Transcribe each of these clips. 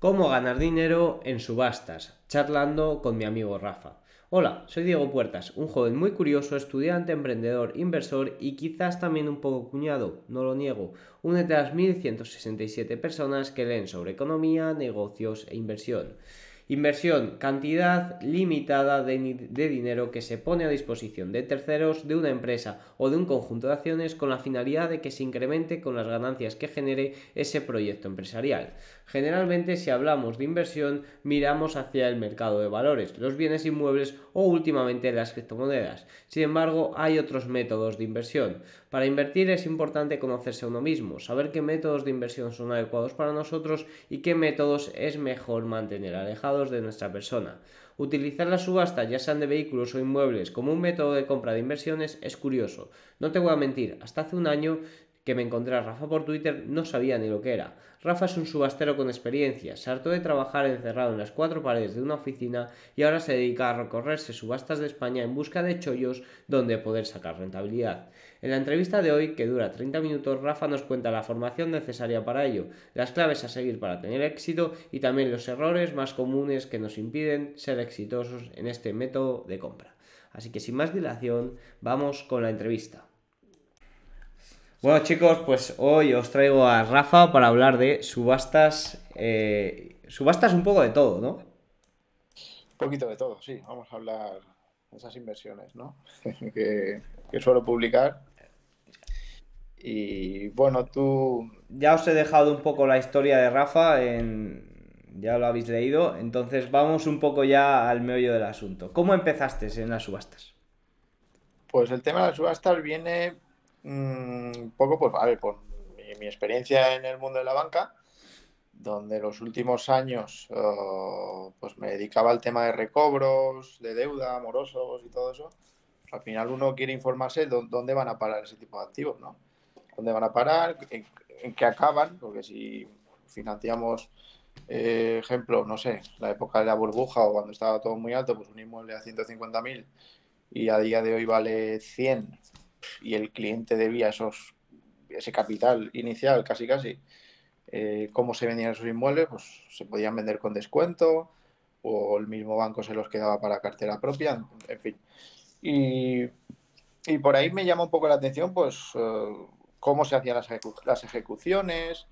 Cómo ganar dinero en subastas, charlando con mi amigo Rafa. Hola, soy Diego Puertas, un joven muy curioso, estudiante, emprendedor, inversor y quizás también un poco cuñado, no lo niego. Únete a las 1167 personas que leen sobre economía, negocios e inversión. Inversión, cantidad limitada de, dinero que se pone a disposición de terceros, de una empresa o de un conjunto de acciones con la finalidad de que se incremente con las ganancias que genere ese proyecto empresarial. Generalmente si hablamos de inversión miramos hacia el mercado de valores, los bienes inmuebles o últimamente las criptomonedas. Sin embargo, hay otros métodos de inversión. Para invertir es importante conocerse a uno mismo, saber qué métodos de inversión son adecuados para nosotros y qué métodos es mejor mantener alejados de nuestra persona. Utilizar la subasta, ya sean de vehículos o inmuebles, como un método de compra de inversiones es curioso. No te voy a mentir, hasta hace un año que me encontré a Rafa por Twitter no sabía ni lo que era. Rafa es un subastero con experiencia, se hartó de trabajar encerrado en las cuatro paredes de una oficina y ahora se dedica a recorrerse subastas de España en busca de chollos donde poder sacar rentabilidad. En la entrevista de hoy, que dura 30 minutos, Rafa nos cuenta la formación necesaria para ello, las claves a seguir para tener éxito y también los errores más comunes que nos impiden ser exitosos en este método de compra. Así que sin más dilación, vamos con la entrevista. Bueno chicos, pues hoy os traigo a Rafa para hablar de subastas. Eh, subastas un poco de todo, ¿no? Un poquito de todo, sí. Vamos a hablar de esas inversiones, ¿no? que, suelo publicar. Y bueno, tú... Ya os he dejado un poco la historia de Rafa, en... ya lo habéis leído, entonces vamos un poco ya al meollo del asunto. ¿Cómo empezaste en las subastas? Pues el tema de las subastas viene un mm, poco, pues, a ver, por mi, experiencia en el mundo de la banca, donde los últimos años oh, pues me dedicaba al tema de recobros, de deuda, amorosos y todo eso. Al final uno quiere informarse de dónde van a parar ese tipo de activos, ¿no? ¿Dónde van a parar? ¿En, qué acaban? Porque si financiamos, eh, ejemplo, no sé, la época de la burbuja o cuando estaba todo muy alto, pues un inmueble a 150.000 y a día de hoy vale 100 y el cliente debía esos, ese capital inicial casi casi, eh, cómo se vendían esos inmuebles, pues se podían vender con descuento o el mismo banco se los quedaba para cartera propia, en fin. Y, y por ahí me llama un poco la atención, pues, eh, cómo se hacían las, las, ejecuciones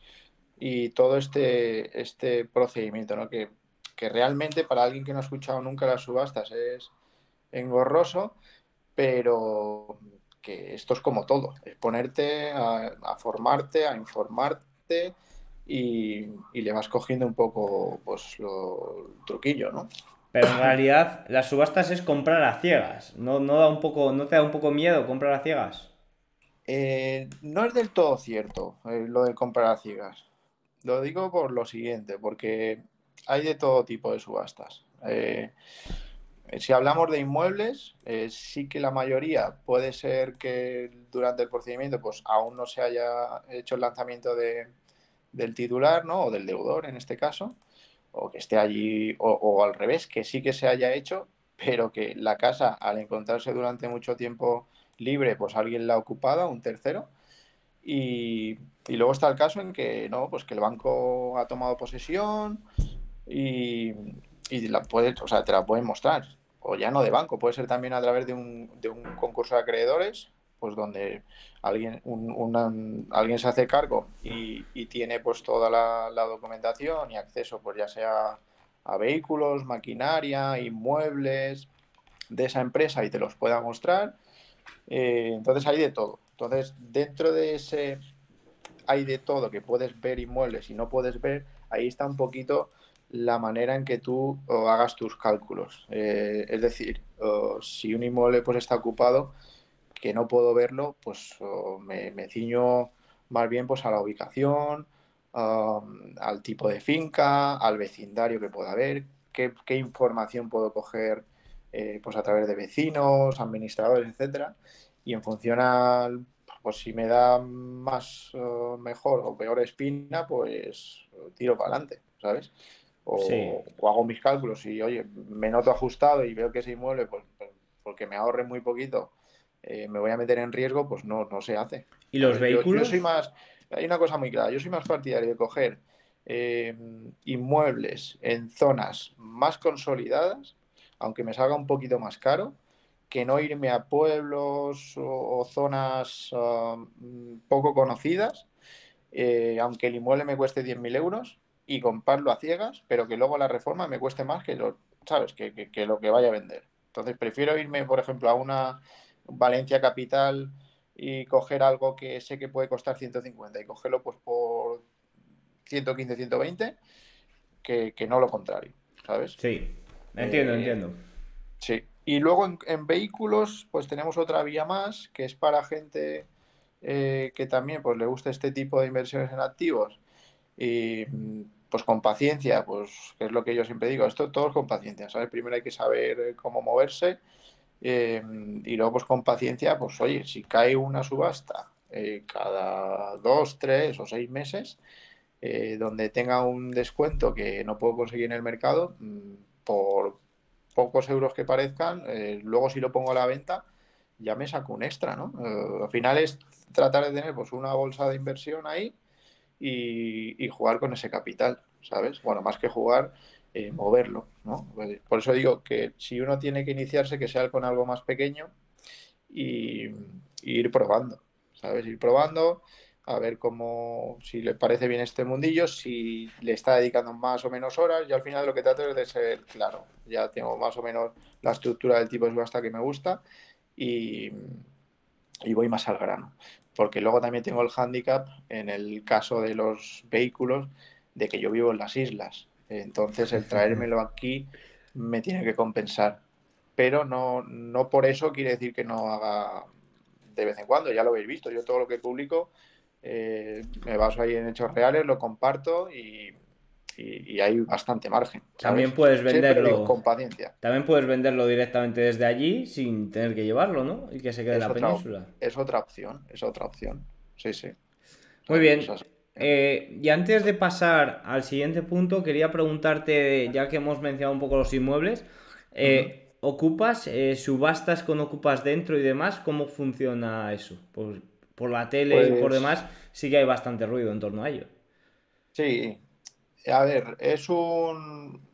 y todo este, este procedimiento, ¿no? Que, que realmente para alguien que no ha escuchado nunca las subastas es engorroso, pero que esto es como todo, es ponerte a, formarte, a informarte y, le vas cogiendo un poco pues lo el truquillo, ¿no? Pero en realidad las subastas es comprar a ciegas, ¿no, no, da un poco, ¿no te da un poco miedo comprar a ciegas? Eh, no es del todo cierto eh, lo de comprar a ciegas. Lo digo por lo siguiente, porque hay de todo tipo de subastas. Eh, si hablamos de inmuebles, eh, sí que la mayoría puede ser que durante el procedimiento pues aún no se haya hecho el lanzamiento de, del titular, ¿no? O del deudor en este caso, o que esté allí, o, al revés, que sí que se haya hecho, pero que la casa, al encontrarse durante mucho tiempo libre, pues alguien la ha ocupado, un tercero. Y, y, luego está el caso en que no, pues que el banco ha tomado posesión y, y la puede, o sea, te la pueden mostrar. O ya no de banco, puede ser también a través de un, de un concurso de acreedores, pues donde alguien, un, alguien se hace cargo y, y tiene pues toda la, documentación y acceso, pues ya sea a vehículos, maquinaria, inmuebles de esa empresa y te los pueda mostrar. Eh, entonces hay de todo. Entonces, dentro de ese hay de todo que puedes ver inmuebles y no puedes ver, ahí está un poquito la manera en que tú hagas tus cálculos. Eh, es decir, si un inmueble pues está ocupado, que no puedo verlo, pues me, ciño más bien pues a la ubicación, al tipo de finca, al vecindario que pueda haber, qué, información puedo coger eh, pues a través de vecinos, administradores, etcétera, y en función al pues si me da más mejor o peor espina, pues tiro para adelante, ¿sabes? O, hago mis cálculos y, oye, me noto ajustado y veo que ese inmueble, pues, pues porque me ahorre muy poquito, eh, me voy a meter en riesgo, pues no, no se hace. ¿Y los vehículos? Yo, soy más, hay una cosa muy clara, yo soy más partidario de coger em, inmuebles en zonas más consolidadas, aunque me salga un poquito más caro, que no irme a pueblos o, zonas um, poco conocidas, eh, aunque el inmueble me cueste 10.000 euros y comprarlo a ciegas, pero que luego la reforma me cueste más que lo, ¿sabes? Que, que lo que vaya a vender. Entonces prefiero irme, por ejemplo, a una Valencia capital y coger algo que sé que puede costar 150 y cogerlo pues por 115, 120, que, que no lo contrario, ¿sabes? Sí, entiendo, Eh, entiendo. Sí. Y luego en, en vehículos, pues tenemos otra vía más, que es para gente eh, que también pues, le gusta este tipo de inversiones en activos. Y mm, pues con paciencia, pues que es lo que yo siempre digo, esto todo es con paciencia, ¿sabes? Primero hay que saber eh, cómo moverse eh, y luego pues con paciencia, pues oye, si cae una subasta eh, cada dos, tres o seis meses, eh, donde tenga un descuento que no puedo conseguir en el mercado, mm, por pocos euros que parezcan, luego si lo pongo a la venta, ya me saco un extra, ¿no? Al final es tratar de tener pues una bolsa de inversión ahí y jugar con ese capital, ¿sabes? Bueno, más que jugar, eh, moverlo, ¿no? Por eso digo que si uno tiene que iniciarse, que sea con algo más pequeño y, ir probando, ¿sabes? Ir probando, a ver cómo, si le parece bien este mundillo, si le está dedicando más o menos horas. Yo al final lo que trato es de ser claro. Ya tengo más o menos la estructura del tipo de subasta que me gusta y, y voy más al grano. Porque luego también tengo el hándicap en el caso de los vehículos de que yo vivo en las islas. Entonces el traérmelo aquí me tiene que compensar. Pero no, no por eso quiere decir que no haga de vez en cuando. Ya lo habéis visto. Yo todo lo que publico eh, me baso ahí en hechos reales, lo comparto y, y- y hay bastante margen. ¿sabes? También puedes venderlo. con paciencia. También puedes venderlo directamente desde allí sin tener que llevarlo, ¿no? Y que se quede en la otra, península. es otra opción, es otra opción. Sí, sí. Muy bien. Eh, y antes de pasar al siguiente punto, quería preguntarte, ya que hemos mencionado un poco los inmuebles, eh, ¿ocupas, eh, subastas con ocupas dentro y demás? ¿Cómo funciona eso? Por, por la tele y por Pues demás, sí que hay bastante ruido en torno a ello. sí, a ver, es un,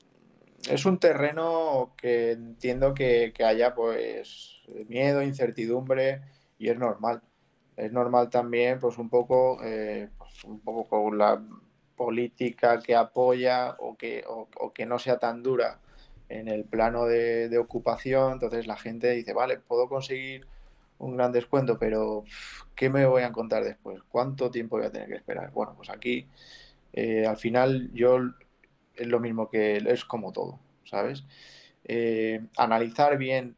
es un terreno que entiendo que, que haya pues miedo, incertidumbre y es normal. Es normal también pues un poco, eh, un poco con la política que apoya o que, o, que no sea tan dura en el plano de, de ocupación. Entonces la gente dice, vale, puedo conseguir un gran descuento, pero ¿qué me voy a encontrar después? ¿Cuánto tiempo voy a tener que esperar? Bueno, pues aquí eh, al final yo es lo mismo que es como todo, ¿sabes? Eh, analizar bien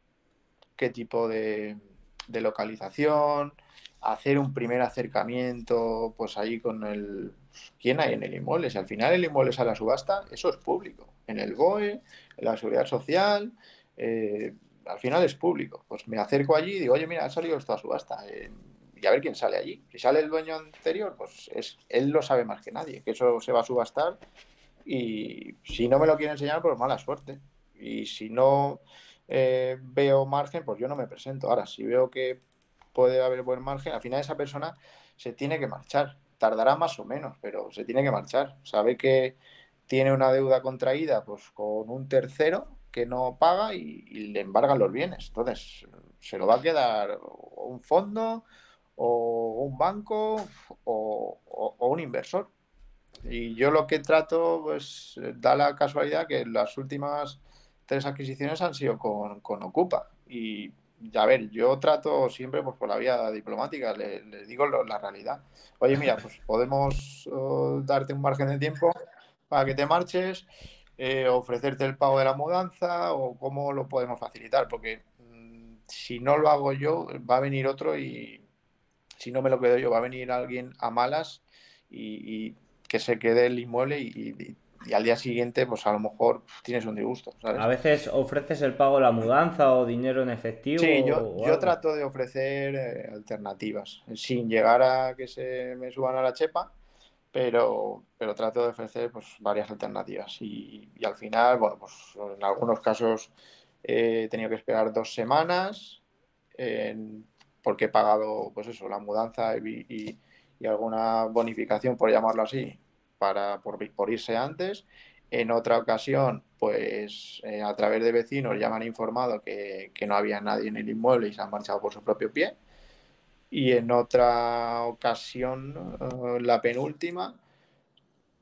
qué tipo de, de localización, hacer un primer acercamiento, pues ahí con el quién hay en el inmueble. Si al final el inmueble sale a subasta, eso es público. En el BOE, en la Seguridad Social, eh, al final es público. Pues me acerco allí y digo, oye, mira, ha salido esto a subasta. eh, y a ver quién sale allí. Si sale el dueño anterior, pues es, él lo sabe más que nadie, que eso se va a subastar. Y si no me lo quiere enseñar, pues mala suerte. Y si no eh, veo margen, pues yo no me presento. Ahora, si veo que puede haber buen margen, al final esa persona se tiene que marchar. Tardará más o menos, pero se tiene que marchar. Sabe que tiene una deuda contraída pues con un tercero que no paga y, le embargan los bienes. Entonces, se lo va a quedar un fondo o un banco o, o- o un inversor. Y yo lo que trato, pues da la casualidad que las últimas tres adquisiciones han sido con, con Ocupa. Y a ver, yo trato siempre pues, por la vía diplomática, le, le digo lo- la realidad. Oye, mira, pues podemos eh, darte un margen de tiempo para que te marches, eh, ofrecerte el pago de la mudanza o cómo lo podemos facilitar, porque mm, si no lo hago yo, va a venir otro y si no me lo quedo yo, va a venir alguien a malas y, y que se quede el inmueble y, y- y al día siguiente, pues a lo mejor tienes un disgusto, ¿sabes? A veces ofreces el pago de la mudanza o dinero en efectivo Sí, yo, o yo trato de ofrecer eh, alternativas, sin llegar a que se me suban a la chepa, pero, pero trato de ofrecer pues, varias alternativas. Y, y al final, bueno, pues en algunos casos eh, he tenido que esperar dos semanas porque he pagado, pues eso, la mudanza y, y- y alguna bonificación, por llamarlo así, para, por, irse antes. En otra ocasión, pues eh, a través de vecinos ya me han informado que, que, no había nadie en el inmueble y se han marchado por su propio pie. Y en otra ocasión, uh, la penúltima,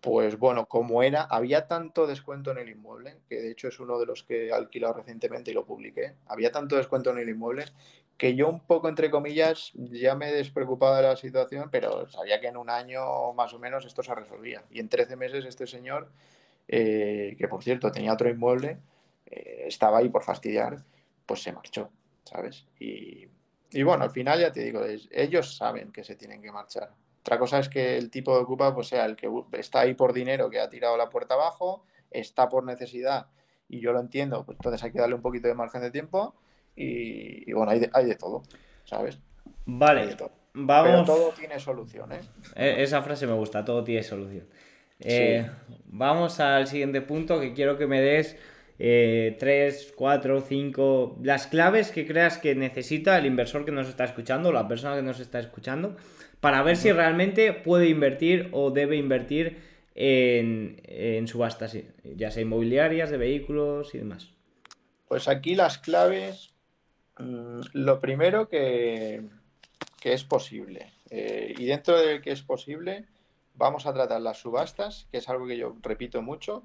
pues bueno, como era, había tanto descuento en el inmueble, que de hecho es uno de los que he alquilado recientemente y lo publiqué, había tanto descuento en el inmueble que yo un poco, entre comillas, ya me he despreocupado de la situación, pero sabía que en un año más o menos esto se resolvía. Y en 13 meses este señor, eh, que por cierto tenía otro inmueble, eh, estaba ahí por fastidiar, pues se marchó, ¿sabes? Y, y bueno, al final ya te digo, ellos saben que se tienen que marchar otra cosa es que el tipo de ocupa pues, sea el que está ahí por dinero, que ha tirado la puerta abajo, está por necesidad y yo lo entiendo, pues entonces hay que darle un poquito de margen de tiempo y, bueno, hay de, hay de, todo, ¿sabes? Vale, vamos. Pero todo tiene solución, ¿eh? E, esa frase me gusta, todo tiene solución. Eh, vamos al siguiente punto que quiero que me des eh, tres, cuatro, cinco, las claves que creas que necesita el inversor que nos está escuchando, la persona que nos está escuchando, para ver si realmente puede invertir o debe invertir en, subastas, ya sea inmobiliarias, de vehículos y demás. Pues aquí las claves, mm, lo primero que, es posible. Eh, y dentro de que es posible, vamos a tratar las subastas, que es algo que yo repito mucho,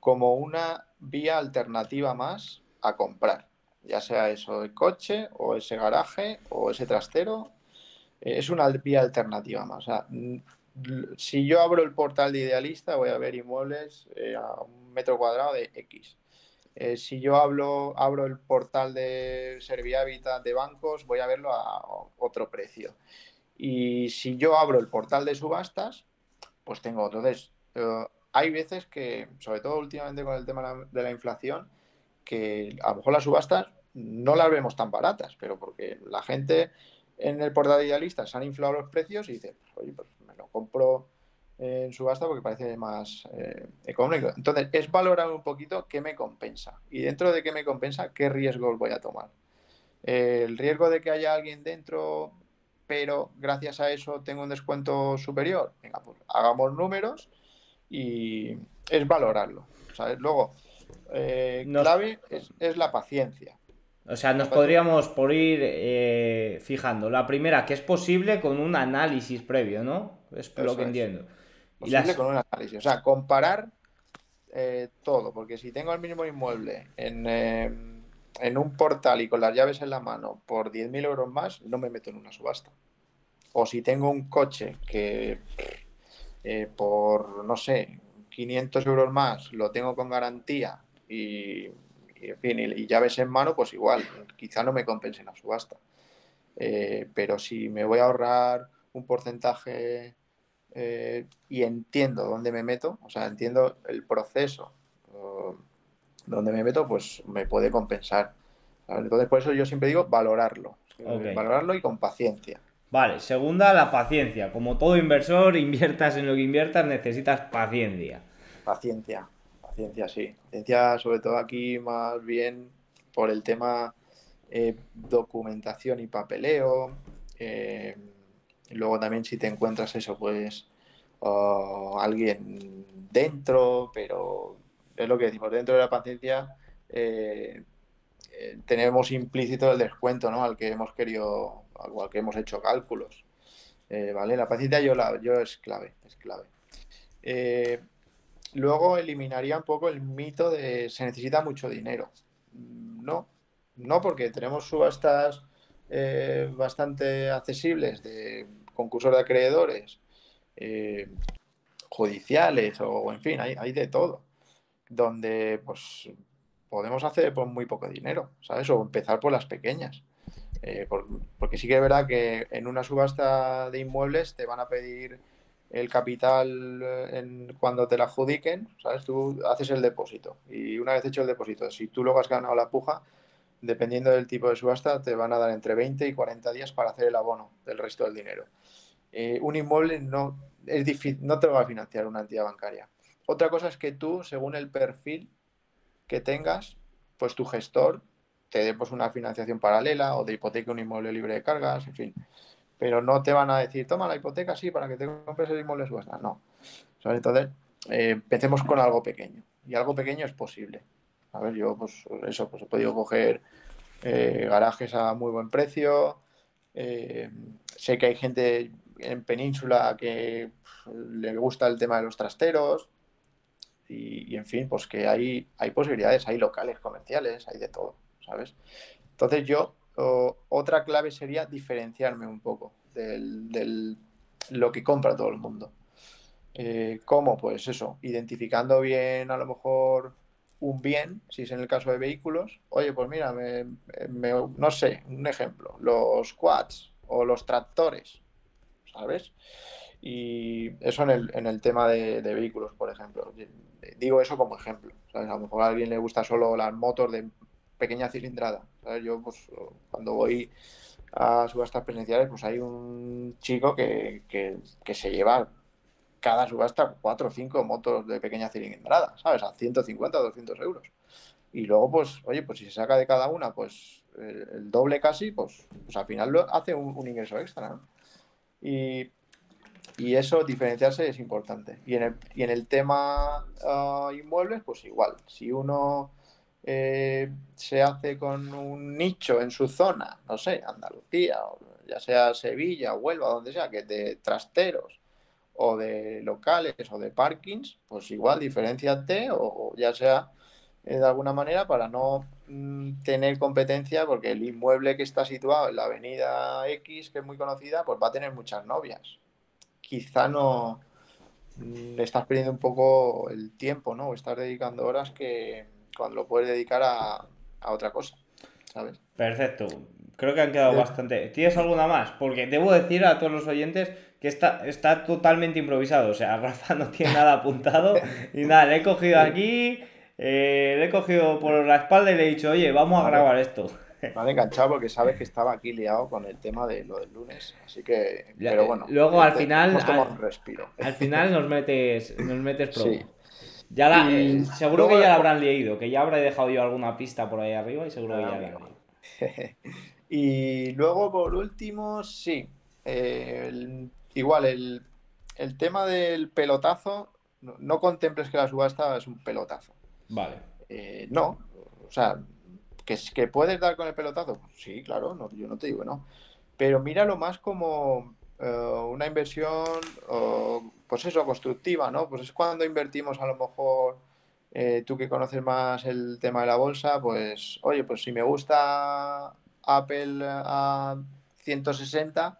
como una vía alternativa más a comprar. Ya sea eso el coche o ese garaje o ese trastero eh, es una vía alternativa más. O sea, si yo abro el portal de Idealista, voy a ver inmuebles eh, a un metro cuadrado de X. Eh, si yo hablo, abro el portal de Servihabitat de bancos, voy a verlo a otro precio. Y si yo abro el portal de subastas, pues tengo. Entonces, hay veces que, sobre todo últimamente con el tema de la inflación, que a lo mejor las subastas no las vemos tan baratas, pero porque la gente en el portal de idealistas han inflado los precios y dice, oye, pues me lo compro en subasta porque parece más eh, económico. Entonces, es valorar un poquito qué me compensa. Y dentro de qué me compensa, qué riesgos voy a tomar. el riesgo de que haya alguien dentro, pero gracias a eso tengo un descuento superior. Venga, pues hagamos números y es valorarlo. Luego, eh, clave es, es la paciencia. O sea, nos podríamos por ir eh, fijando. La primera, que es posible con un análisis previo, ¿no? Es lo que entiendo. Posible con un análisis. O sea, comparar eh, todo. Porque si tengo el mismo inmueble en, eh, en, un portal y con las llaves en la mano por 10.000 euros más, no me meto en una subasta. O si tengo un coche que por, no sé, 500 euros más lo tengo con garantía y y, en fin, y, llaves en mano, pues igual, quizá no me compense la subasta. Eh, pero si me voy a ahorrar un porcentaje eh, y entiendo dónde me meto, o sea, entiendo el proceso donde me meto, pues me puede compensar. Entonces, por eso yo siempre digo valorarlo. Valorarlo y con paciencia. Vale, segunda, la paciencia. Como todo inversor, inviertas en lo que inviertas, necesitas paciencia. Paciencia. Ciencia, sí. Ciencia, sobre todo aquí, más bien por el tema eh, documentación y papeleo. Eh, luego también si te encuentras eso, pues alguien dentro, pero es lo que decimos, dentro de la paciencia eh, tenemos implícito el descuento, ¿no? Al que hemos querido, al que hemos hecho cálculos. ¿Vale? La paciencia yo, la, yo es clave, es clave luego eliminaría un poco el mito de se necesita mucho dinero. No, no, porque tenemos subastas eh, bastante accesibles de concursos de acreedores, eh, judiciales o en fin, hay, de todo, donde pues podemos hacer por muy poco dinero, ¿sabes? O empezar por las pequeñas. Eh, porque sí que es verdad que en una subasta de inmuebles te van a pedir el capital en, cuando te la adjudiquen, ¿sabes? Tú haces el depósito y una vez hecho el depósito, si tú luego has ganado la puja, dependiendo del tipo de subasta, te van a dar entre 20 y 40 días para hacer el abono del resto del dinero. Eh, un inmueble no, es difícil, no te lo va a financiar una entidad bancaria. Otra cosa es que tú, según el perfil que tengas, pues tu gestor te dé pues, una financiación paralela o de hipoteca un inmueble libre de cargas, en fin pero no te van a decir, toma la hipoteca, sí, para que te compres el inmueble subasta. No. Entonces, eh, empecemos con algo pequeño. Y algo pequeño es posible. A ver, yo, pues, eso, pues he podido coger eh, garajes a muy buen precio. Eh, sé que hay gente en Península que le gusta el tema de los trasteros. Y, en fin, pues que hay, hay posibilidades, hay locales comerciales, hay de todo, ¿sabes? Entonces yo, otra clave sería diferenciarme un poco de lo que compra todo el mundo. Eh, ¿Cómo? Pues eso, identificando bien a lo mejor un bien, si es en el caso de vehículos. Oye, pues mira, me, no sé, un ejemplo, los quads o los tractores, ¿sabes? Y eso en el, en el tema de, vehículos, por ejemplo. Digo eso como ejemplo. A lo mejor a alguien le gusta solo las motos de pequeña cilindrada. Yo, pues, cuando voy a subastas presenciales, pues hay un chico que, que se lleva cada subasta cuatro o cinco motos de pequeña cilindrada, ¿sabes? A 150 o 200 euros. Y luego, pues, oye, pues si se saca de cada una, pues el, doble casi, pues, pues al final lo hace un, ingreso extra, ¿no? Y, eso, diferenciarse es importante. Y en el, y en el tema ah, inmuebles, pues igual. Si uno eh, se hace con un nicho en su zona, no sé, Andalucía, ya sea Sevilla, Huelva, donde sea, que de trasteros, o de locales o de parkings, pues igual diferenciate o, ya sea eh, de alguna manera para no mm, tener competencia, porque el inmueble que está situado en la avenida X, que es muy conocida, pues va a tener muchas novias. Quizá no mm, estás perdiendo un poco el tiempo, ¿no? O estás dedicando horas que cuando lo puedes dedicar a, a otra cosa, ¿sabes? Perfecto. Creo que han quedado bastante. ¿Tienes alguna más? Porque debo decir a todos los oyentes que está, está totalmente improvisado. O sea, Rafa no tiene nada apuntado y nada, le he cogido aquí, eh, le he cogido por la espalda y le he dicho, oye, vamos a grabar esto. Me han enganchado porque sabes que estaba aquí liado con el tema de lo del lunes. Así que, pero bueno. Luego al final. Al, respiro. al final nos metes, nos metes pro. Ya la, eh, seguro que ya la habrán leído, que ya habré dejado yo alguna pista por ahí arriba y seguro que ya la leído. y luego, por último, sí. Eh, igual, el, tema del pelotazo, no, contemples que la subasta es un pelotazo. Vale. Eh, no, o sea, que, que puedes dar con el pelotazo, pues sí, claro, no, yo no te digo no. Pero míralo más como eh, una inversión, pues eso, constructiva, ¿no? Pues es cuando invertimos a lo mejor, eh, tú que conoces más el tema de la bolsa, pues, oye, pues si me gusta Apple a 160,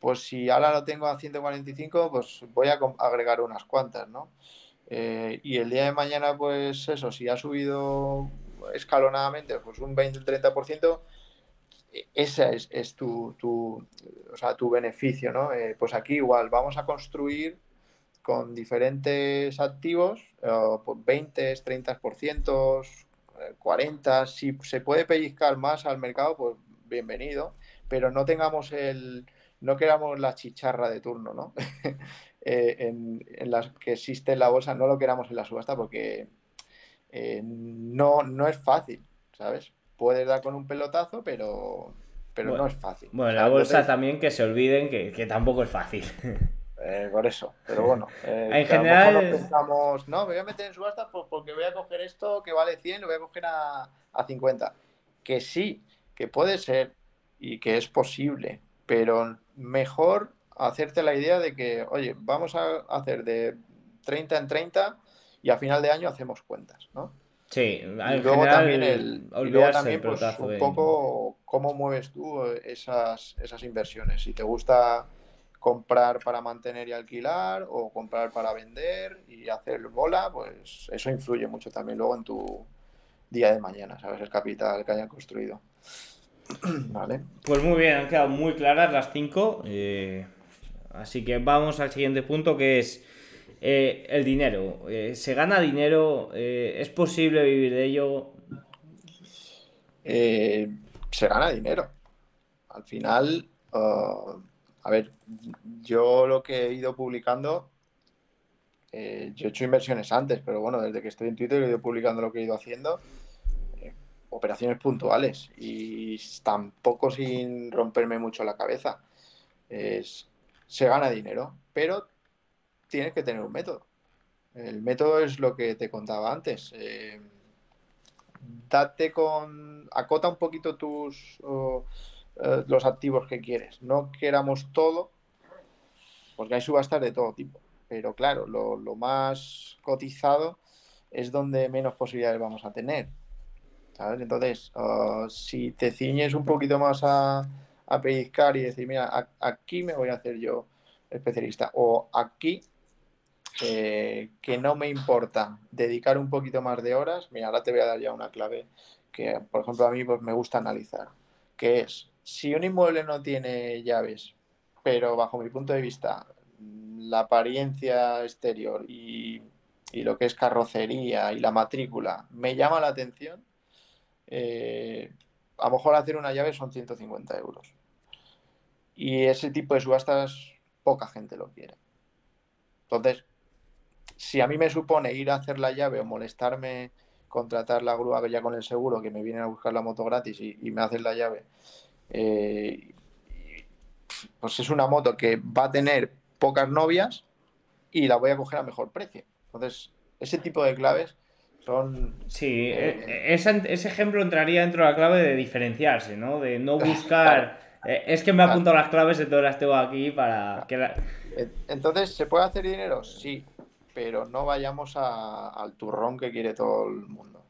pues si ahora lo tengo a 145, pues voy a agregar unas cuantas, ¿no? Eh, y el día de mañana, pues eso, si ha subido escalonadamente, pues un 20-30%, e-, ese es, tu, o sea, tu beneficio, ¿no? Eh, pues aquí igual, vamos a construir con diferentes activos, eh, pues 20, 30%, 40, si se puede pellizcar más al mercado, pues bienvenido, pero no tengamos el, no queramos la chicharra de turno, ¿no? Eh, en, las que existe en la bolsa, no lo queramos en la subasta porque eh, no, no es fácil, ¿sabes? Puedes dar con un pelotazo, pero, pero no es fácil. Bueno, la bolsa también que se olviden que, tampoco es fácil. Eh, por eso, pero bueno. en general. pensamos, no, me voy a meter en subasta porque voy a coger esto que vale 100, lo voy a coger a, a 50. Que sí, que puede ser y que es posible, pero mejor hacerte la idea de que, oye, vamos a hacer de 30 en 30 y a final de año hacemos cuentas, ¿no? Sí, y luego también, el, y luego también pues, un poco cómo mueves tú esas, esas inversiones. Si te gusta comprar para mantener y alquilar o comprar para vender y hacer bola, pues eso influye mucho también luego en tu día de mañana, ¿sabes? El capital que hayan construido. Vale. Pues muy bien, han quedado muy claras las cinco. Eh, así que vamos al siguiente punto que es eh, el dinero. Eh, ¿Se gana dinero? ¿Es posible vivir de ello? se gana dinero. Al final, uh, a ver, yo lo que he ido publicando, yo he hecho inversiones antes, pero bueno, desde que estoy en Twitter he ido publicando lo que he ido haciendo operaciones puntuales y tampoco sin romperme mucho la cabeza. Es, se gana dinero, pero tienes que tener un método. El método es lo que te contaba antes. Eh, date con. acota un poquito tus. Eh, los activos que quieres. No queramos todo, porque hay subastas de todo tipo. Pero claro, lo, más cotizado es donde menos posibilidades vamos a tener. Entonces, uh, si te ciñes un poquito más a, a pellizcar y decir, mira, aquí me voy a hacer yo especialista, o aquí eh, que no me importa dedicar un poquito más de horas, mira, ahora te voy a dar ya una clave que, por ejemplo, a mí pues, me gusta analizar, que es, si un inmueble no tiene llaves, pero bajo mi punto de vista, la apariencia exterior y, lo que es carrocería y la matrícula me llama la atención, eh, a lo mejor hacer una llave son 150 euros. Y ese tipo de subastas poca gente lo quiere. Entonces, si a mí me supone ir a hacer la llave o molestarme, contratar la grúa ya con el seguro, que me vienen a buscar la moto gratis y, me hacen la llave, eh, pues es una moto que va a tener pocas novias y la voy a coger a mejor precio. Entonces, ese tipo de claves son... Sí, eh, ese, ejemplo entraría dentro de la clave de diferenciarse, ¿no? De no buscar... Eh, es que me ha apuntado las claves, entonces las tengo aquí para... Que Entonces, ¿se puede hacer dinero? Sí, pero no vayamos al turrón que quiere todo el mundo.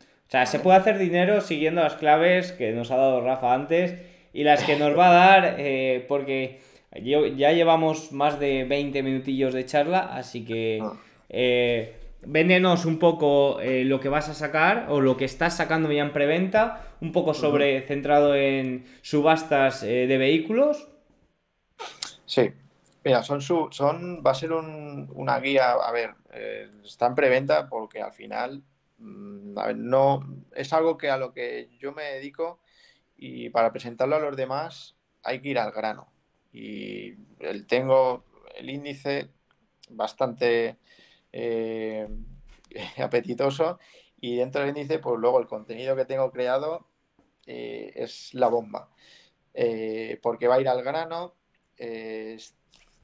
O sea, se puede hacer dinero siguiendo las claves que nos ha dado Rafa antes y las que nos va a dar, eh, porque ya llevamos más de 20 minutillos de charla, así que ah. eh, véndenos un poco eh, lo que vas a sacar o lo que estás sacando ya en preventa, un poco sobre centrado en subastas de vehículos. Sí, Mira, son su, son, va a ser una guía, a ver, eh, está en preventa porque al final, mm, no, es algo que a lo que yo me dedico y para presentarlo a los demás hay que ir al grano. Y el, tengo el índice bastante eh, apetitoso y dentro del índice, pues luego el contenido que tengo creado eh, es la bomba. porque va a ir al grano,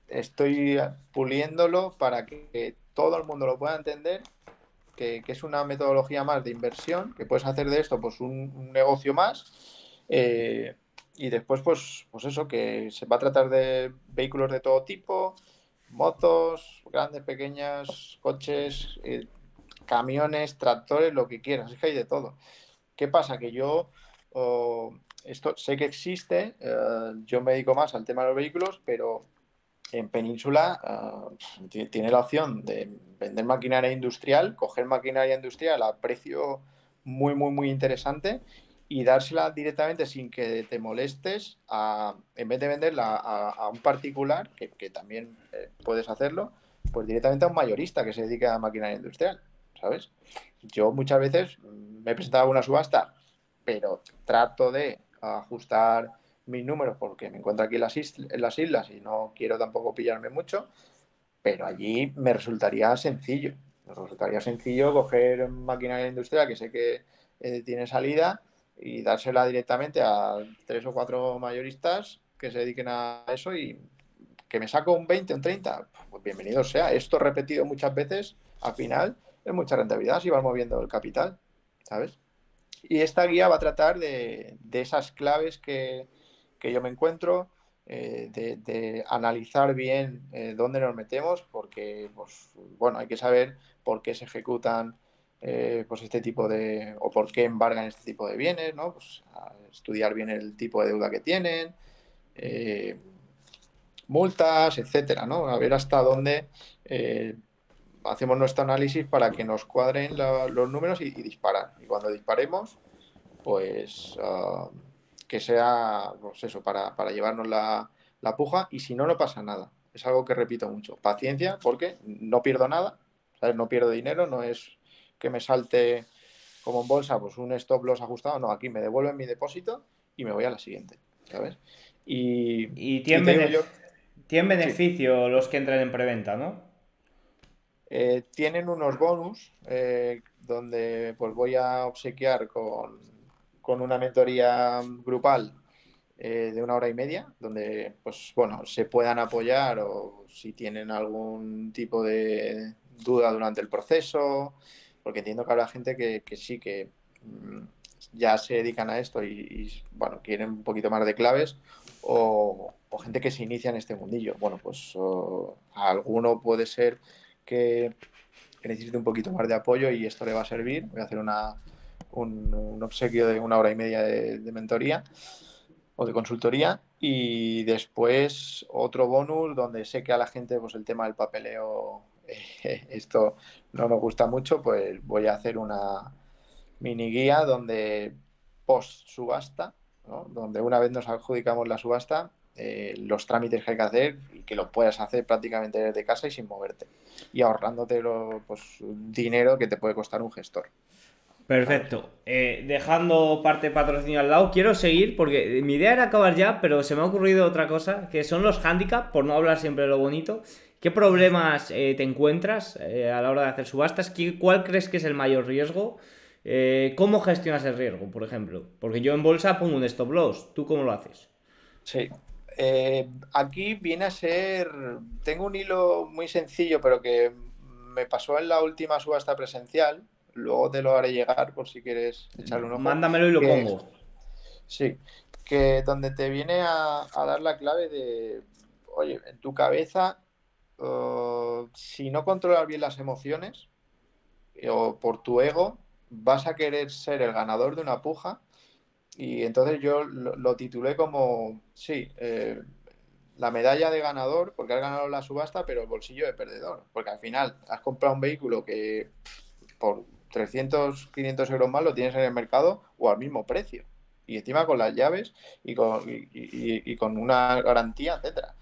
estoy puliéndolo para que todo el mundo lo pueda entender, que, es una metodología más de inversión, que puedes hacer de esto pues un, negocio más. Eh, y después, pues, pues eso, que se va a tratar de vehículos de todo tipo, motos, grandes, pequeñas, coches, eh, camiones, tractores, lo que quieras, es que hay de todo. ¿Qué pasa? Que yo esto sé que existe, eh, yo me dedico más al tema de los vehículos, pero en Península ah, tiene la opción de vender maquinaria industrial, coger maquinaria industrial a precio muy, muy, muy interesante y dársela directamente sin que te molestes, a, en vez de venderla a, un particular, que, también eh, puedes hacerlo, pues directamente a un mayorista que se dedica a maquinaria industrial, ¿sabes? Yo muchas veces me he presentado a una subasta, pero trato de ajustar mis números porque me encuentro aquí en las, islas, y no quiero tampoco pillarme mucho, pero allí me resultaría sencillo. Me resultaría sencillo coger maquinaria industrial que sé que eh, tiene salida y dársela directamente a tres o cuatro mayoristas que se dediquen a eso y que me saco un 20, un 30, pues bienvenido sea. Esto repetido muchas veces, al final es mucha rentabilidad si vas moviendo el capital, ¿sabes? Y esta guía va a tratar de esas claves que, que yo me encuentro, eh, de, analizar bien eh, dónde nos metemos, porque, pues, bueno, hay que saber por qué se ejecutan eh, pues este tipo de, o por qué embargan este tipo de bienes, ¿no? Pues estudiar bien el tipo de deuda que tienen, multas, etcétera, ¿no? A ver hasta dónde hacemos nuestro análisis para que nos cuadren los números y, disparar. Y cuando disparemos, pues ah, que sea, pues eso, para, llevarnos la, puja y si no, no pasa nada. Es algo que repito mucho. Paciencia, porque no pierdo nada, ¿sabes? No pierdo dinero, no es que me salte como en bolsa, pues un stop loss ajustado, no, aquí me devuelven mi depósito y me voy a la siguiente, ¿sabes? Y, y tienen, beneficio los que entran en preventa, ¿no? Eh, tienen unos bonus eh, donde pues voy a obsequiar con con una mentoría grupal eh, de una hora y media, donde pues bueno, se puedan apoyar o si tienen algún tipo de, duda durante el proceso, porque entiendo que habrá gente que, sí que mm, ya se dedican a esto y, bueno, quieren un poquito más de claves, o, gente que se inicia en este mundillo. Bueno, pues a alguno puede ser que, necesite un poquito más de apoyo y esto le va a servir. Voy a hacer una, un, obsequio de una hora y media de, de mentoría o de consultoría y después otro bonus donde sé que a la gente pues el tema del papeleo esto no nos gusta mucho, pues voy a hacer una mini guía donde post subasta, donde una vez nos adjudicamos la subasta, eh, los trámites que hay que hacer y que lo puedas hacer prácticamente desde casa y sin moverte y ahorrándote lo, pues, dinero que te puede costar un gestor. Perfecto. Eh, dejando parte patrocinio al lado, quiero seguir porque mi idea era acabar ya, pero se me ha ocurrido otra cosa, que son los handicaps, por no hablar siempre de lo bonito. ¿Qué problemas eh, te encuentras eh, a la hora de hacer subastas? ¿Cuál crees que es el mayor riesgo? ¿Cómo gestionas el riesgo, por ejemplo? Porque yo en bolsa pongo un stop loss. ¿Tú cómo lo haces? Sí. aquí viene a ser. Tengo un hilo muy sencillo, pero que me pasó en la última subasta presencial luego te lo haré llegar por si quieres echarle un ojo. Mándamelo y lo pongo. Sí, que donde te viene a, dar la clave de, oye, en tu cabeza, si no controlas bien las emociones eh, o por tu ego, vas a querer ser el ganador de una puja. Y entonces yo lo, titulé como, sí, eh, la medalla de ganador, porque has ganado la subasta, pero el bolsillo de perdedor. Porque al final has comprado un vehículo que por 300, 500 euros más lo tienes en el mercado o al mismo precio. Y encima con las llaves y con, y, con una garantía, etcétera.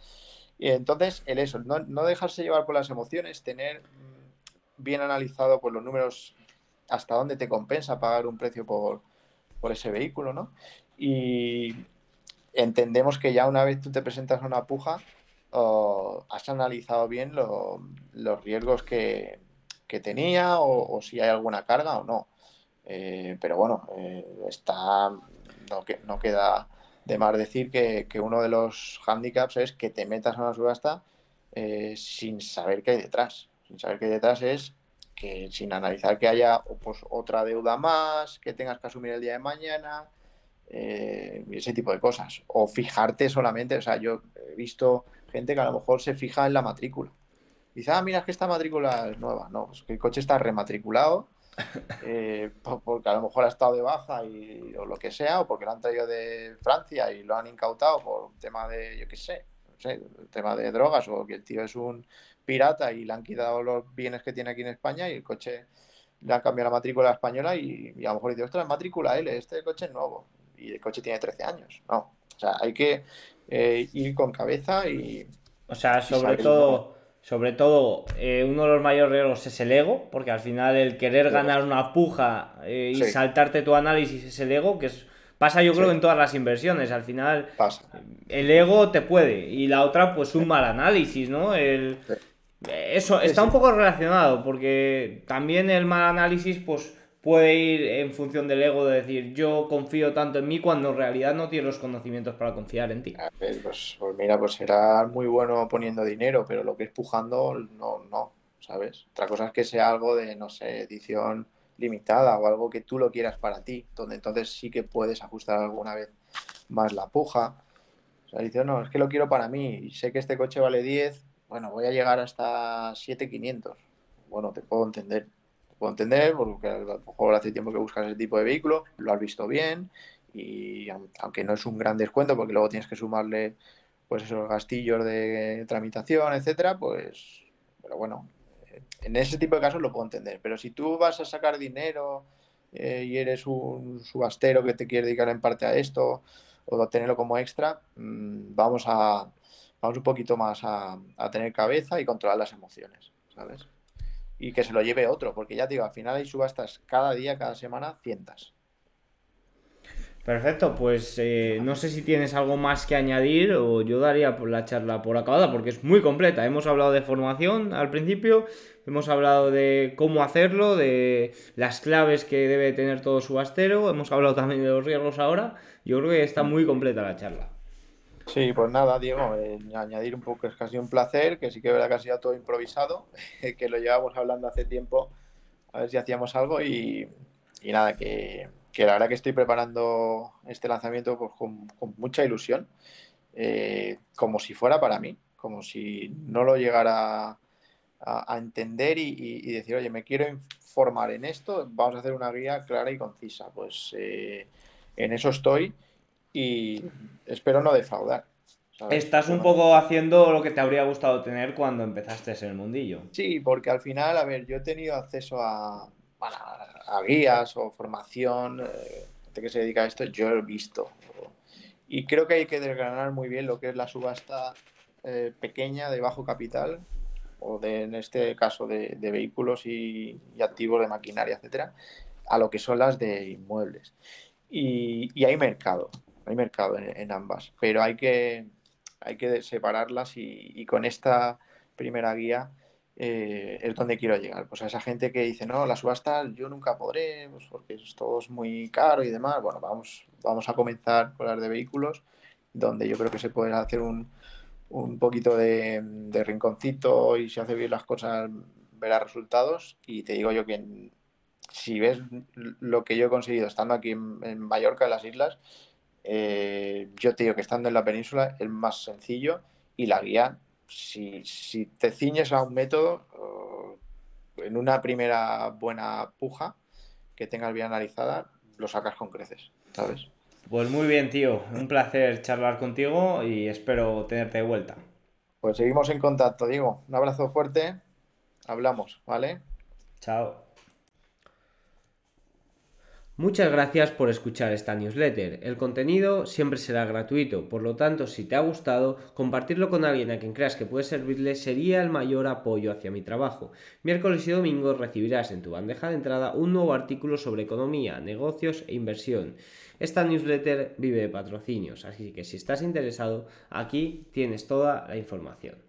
Y entonces, el eso, no, no, dejarse llevar por las emociones, tener mm, bien analizado por los números hasta dónde te compensa pagar un precio por, por ese vehículo, ¿no? Y entendemos que ya una vez tú te presentas a una puja, has analizado bien los riesgos que, que tenía o, si hay alguna carga o no. Eh, pero bueno, eh, está no, que, no queda de más decir que, uno de los handicaps es que te metas a una subasta eh, sin saber qué hay detrás. Sin saber qué hay detrás es que sin analizar que haya pues, otra deuda más, que tengas que asumir el día de mañana, ese tipo de cosas. O fijarte solamente, o sea, yo he visto gente que a lo mejor se fija en la matrícula Dice, ah, mira, es que esta matrícula es nueva. No, pues que el coche está rematriculado, eh, porque a lo mejor ha estado de baja y, o lo que sea, o porque lo han traído de Francia y lo han incautado por un tema de, yo qué sé, no sé, tema de drogas, o que el tío es un pirata y le han quitado los bienes que tiene aquí en España y el coche le han cambiado la matrícula española y, a lo mejor dice, ostras, matrícula L, este coche es nuevo y el coche tiene 13 años. No, o sea, hay que eh, ir con cabeza y... O sea, sobre todo sobre todo, eh, uno de los mayores riesgos es el ego, porque al final el querer ganar una puja eh, y saltarte tu análisis es el ego, que es, pasa yo creo en todas las inversiones. Al final, el ego te puede. Y la otra, pues un mal análisis, ¿no? El, Eso está un poco relacionado, porque también el mal análisis, pues puede ir en función del ego de decir yo confío tanto en mí cuando en realidad no tienes los conocimientos para confiar en ti. pues, pues, mira, pues será muy bueno poniendo dinero, pero lo que es pujando, no, no, ¿sabes? Otra cosa es que sea algo de, no sé, edición limitada o algo que tú lo quieras para ti, donde entonces sí que puedes ajustar alguna vez más la puja. O sea, dice, no, es que lo quiero para mí y sé que este coche vale 10, bueno, voy a llegar hasta 7,500. Bueno, te puedo entender puedo entender, porque a lo mejor hace tiempo que buscas ese tipo de vehículo, lo has visto bien y aunque no es un gran descuento porque luego tienes que sumarle pues esos gastillos de tramitación, etcétera, pues pero bueno, en ese tipo de casos lo puedo entender, pero si tú vas a sacar dinero eh, y eres un subastero que te quiere dedicar en parte a esto o tenerlo como extra, mm, vamos a vamos un poquito más a, a tener cabeza y controlar las emociones, ¿sabes? Y que se lo lleve otro, porque ya digo, al final hay subastas cada día, cada semana, cientas. Perfecto, pues eh, no sé si tienes algo más que añadir o yo daría la charla por acabada porque es muy completa. Hemos hablado de formación al principio, hemos hablado de cómo hacerlo, de las claves que debe tener todo subastero, hemos hablado también de los riesgos ahora. Yo creo que está muy completa la charla. Sí, pues nada, Diego, eh, añadir un poco, es casi un placer, que sí que es verdad que todo improvisado, que lo llevamos hablando hace tiempo, a ver si hacíamos algo y, nada, que, la verdad que estoy preparando este lanzamiento pues, con, mucha ilusión, eh, como si fuera para mí, como si no lo llegara a, a entender y, y, decir, oye, me quiero informar en esto, vamos a hacer una guía clara y concisa. Pues eh, en eso estoy y espero no defraudar. ¿sabes? Estás un poco haciendo lo que te habría gustado tener cuando empezaste en el mundillo. Sí, porque al final, a ver, yo he tenido acceso a, a, a guías o formación, eh, gente que se dedica a esto, yo he visto. Y creo que hay que desgranar muy bien lo que es la subasta eh, pequeña de bajo capital, o de, en este caso de, de vehículos y, y, activos de maquinaria, etcétera, a lo que son las de inmuebles. Y, y hay mercado hay mercado en, ambas, pero hay que, hay que separarlas y, con esta primera guía eh, es donde quiero llegar. Pues a esa gente que dice, no, la subasta yo nunca podré, pues porque es todo muy caro y demás. Bueno, vamos, vamos a comenzar con las de vehículos, donde yo creo que se puede hacer un, un poquito de, rinconcito y si hace bien las cosas verá resultados. Y te digo yo que si ves lo que yo he conseguido estando aquí en Mallorca, en las islas, eh, yo te digo que estando en la península es más sencillo y la guía, si, si te ciñes a un método, uh, en una primera buena puja que tengas bien analizada, lo sacas con creces, ¿sabes? Pues muy bien, tío. Un placer charlar contigo y espero tenerte de vuelta. Pues seguimos en contacto, Diego. Un abrazo fuerte. Hablamos, ¿vale? Chao. Muchas gracias por escuchar esta newsletter. El contenido siempre será gratuito, por lo tanto, si te ha gustado, compartirlo con alguien a quien creas que puede servirle sería el mayor apoyo hacia mi trabajo. Miércoles y domingo recibirás en tu bandeja de entrada un nuevo artículo sobre economía, negocios e inversión. Esta newsletter vive de patrocinios, así que si estás interesado, aquí tienes toda la información.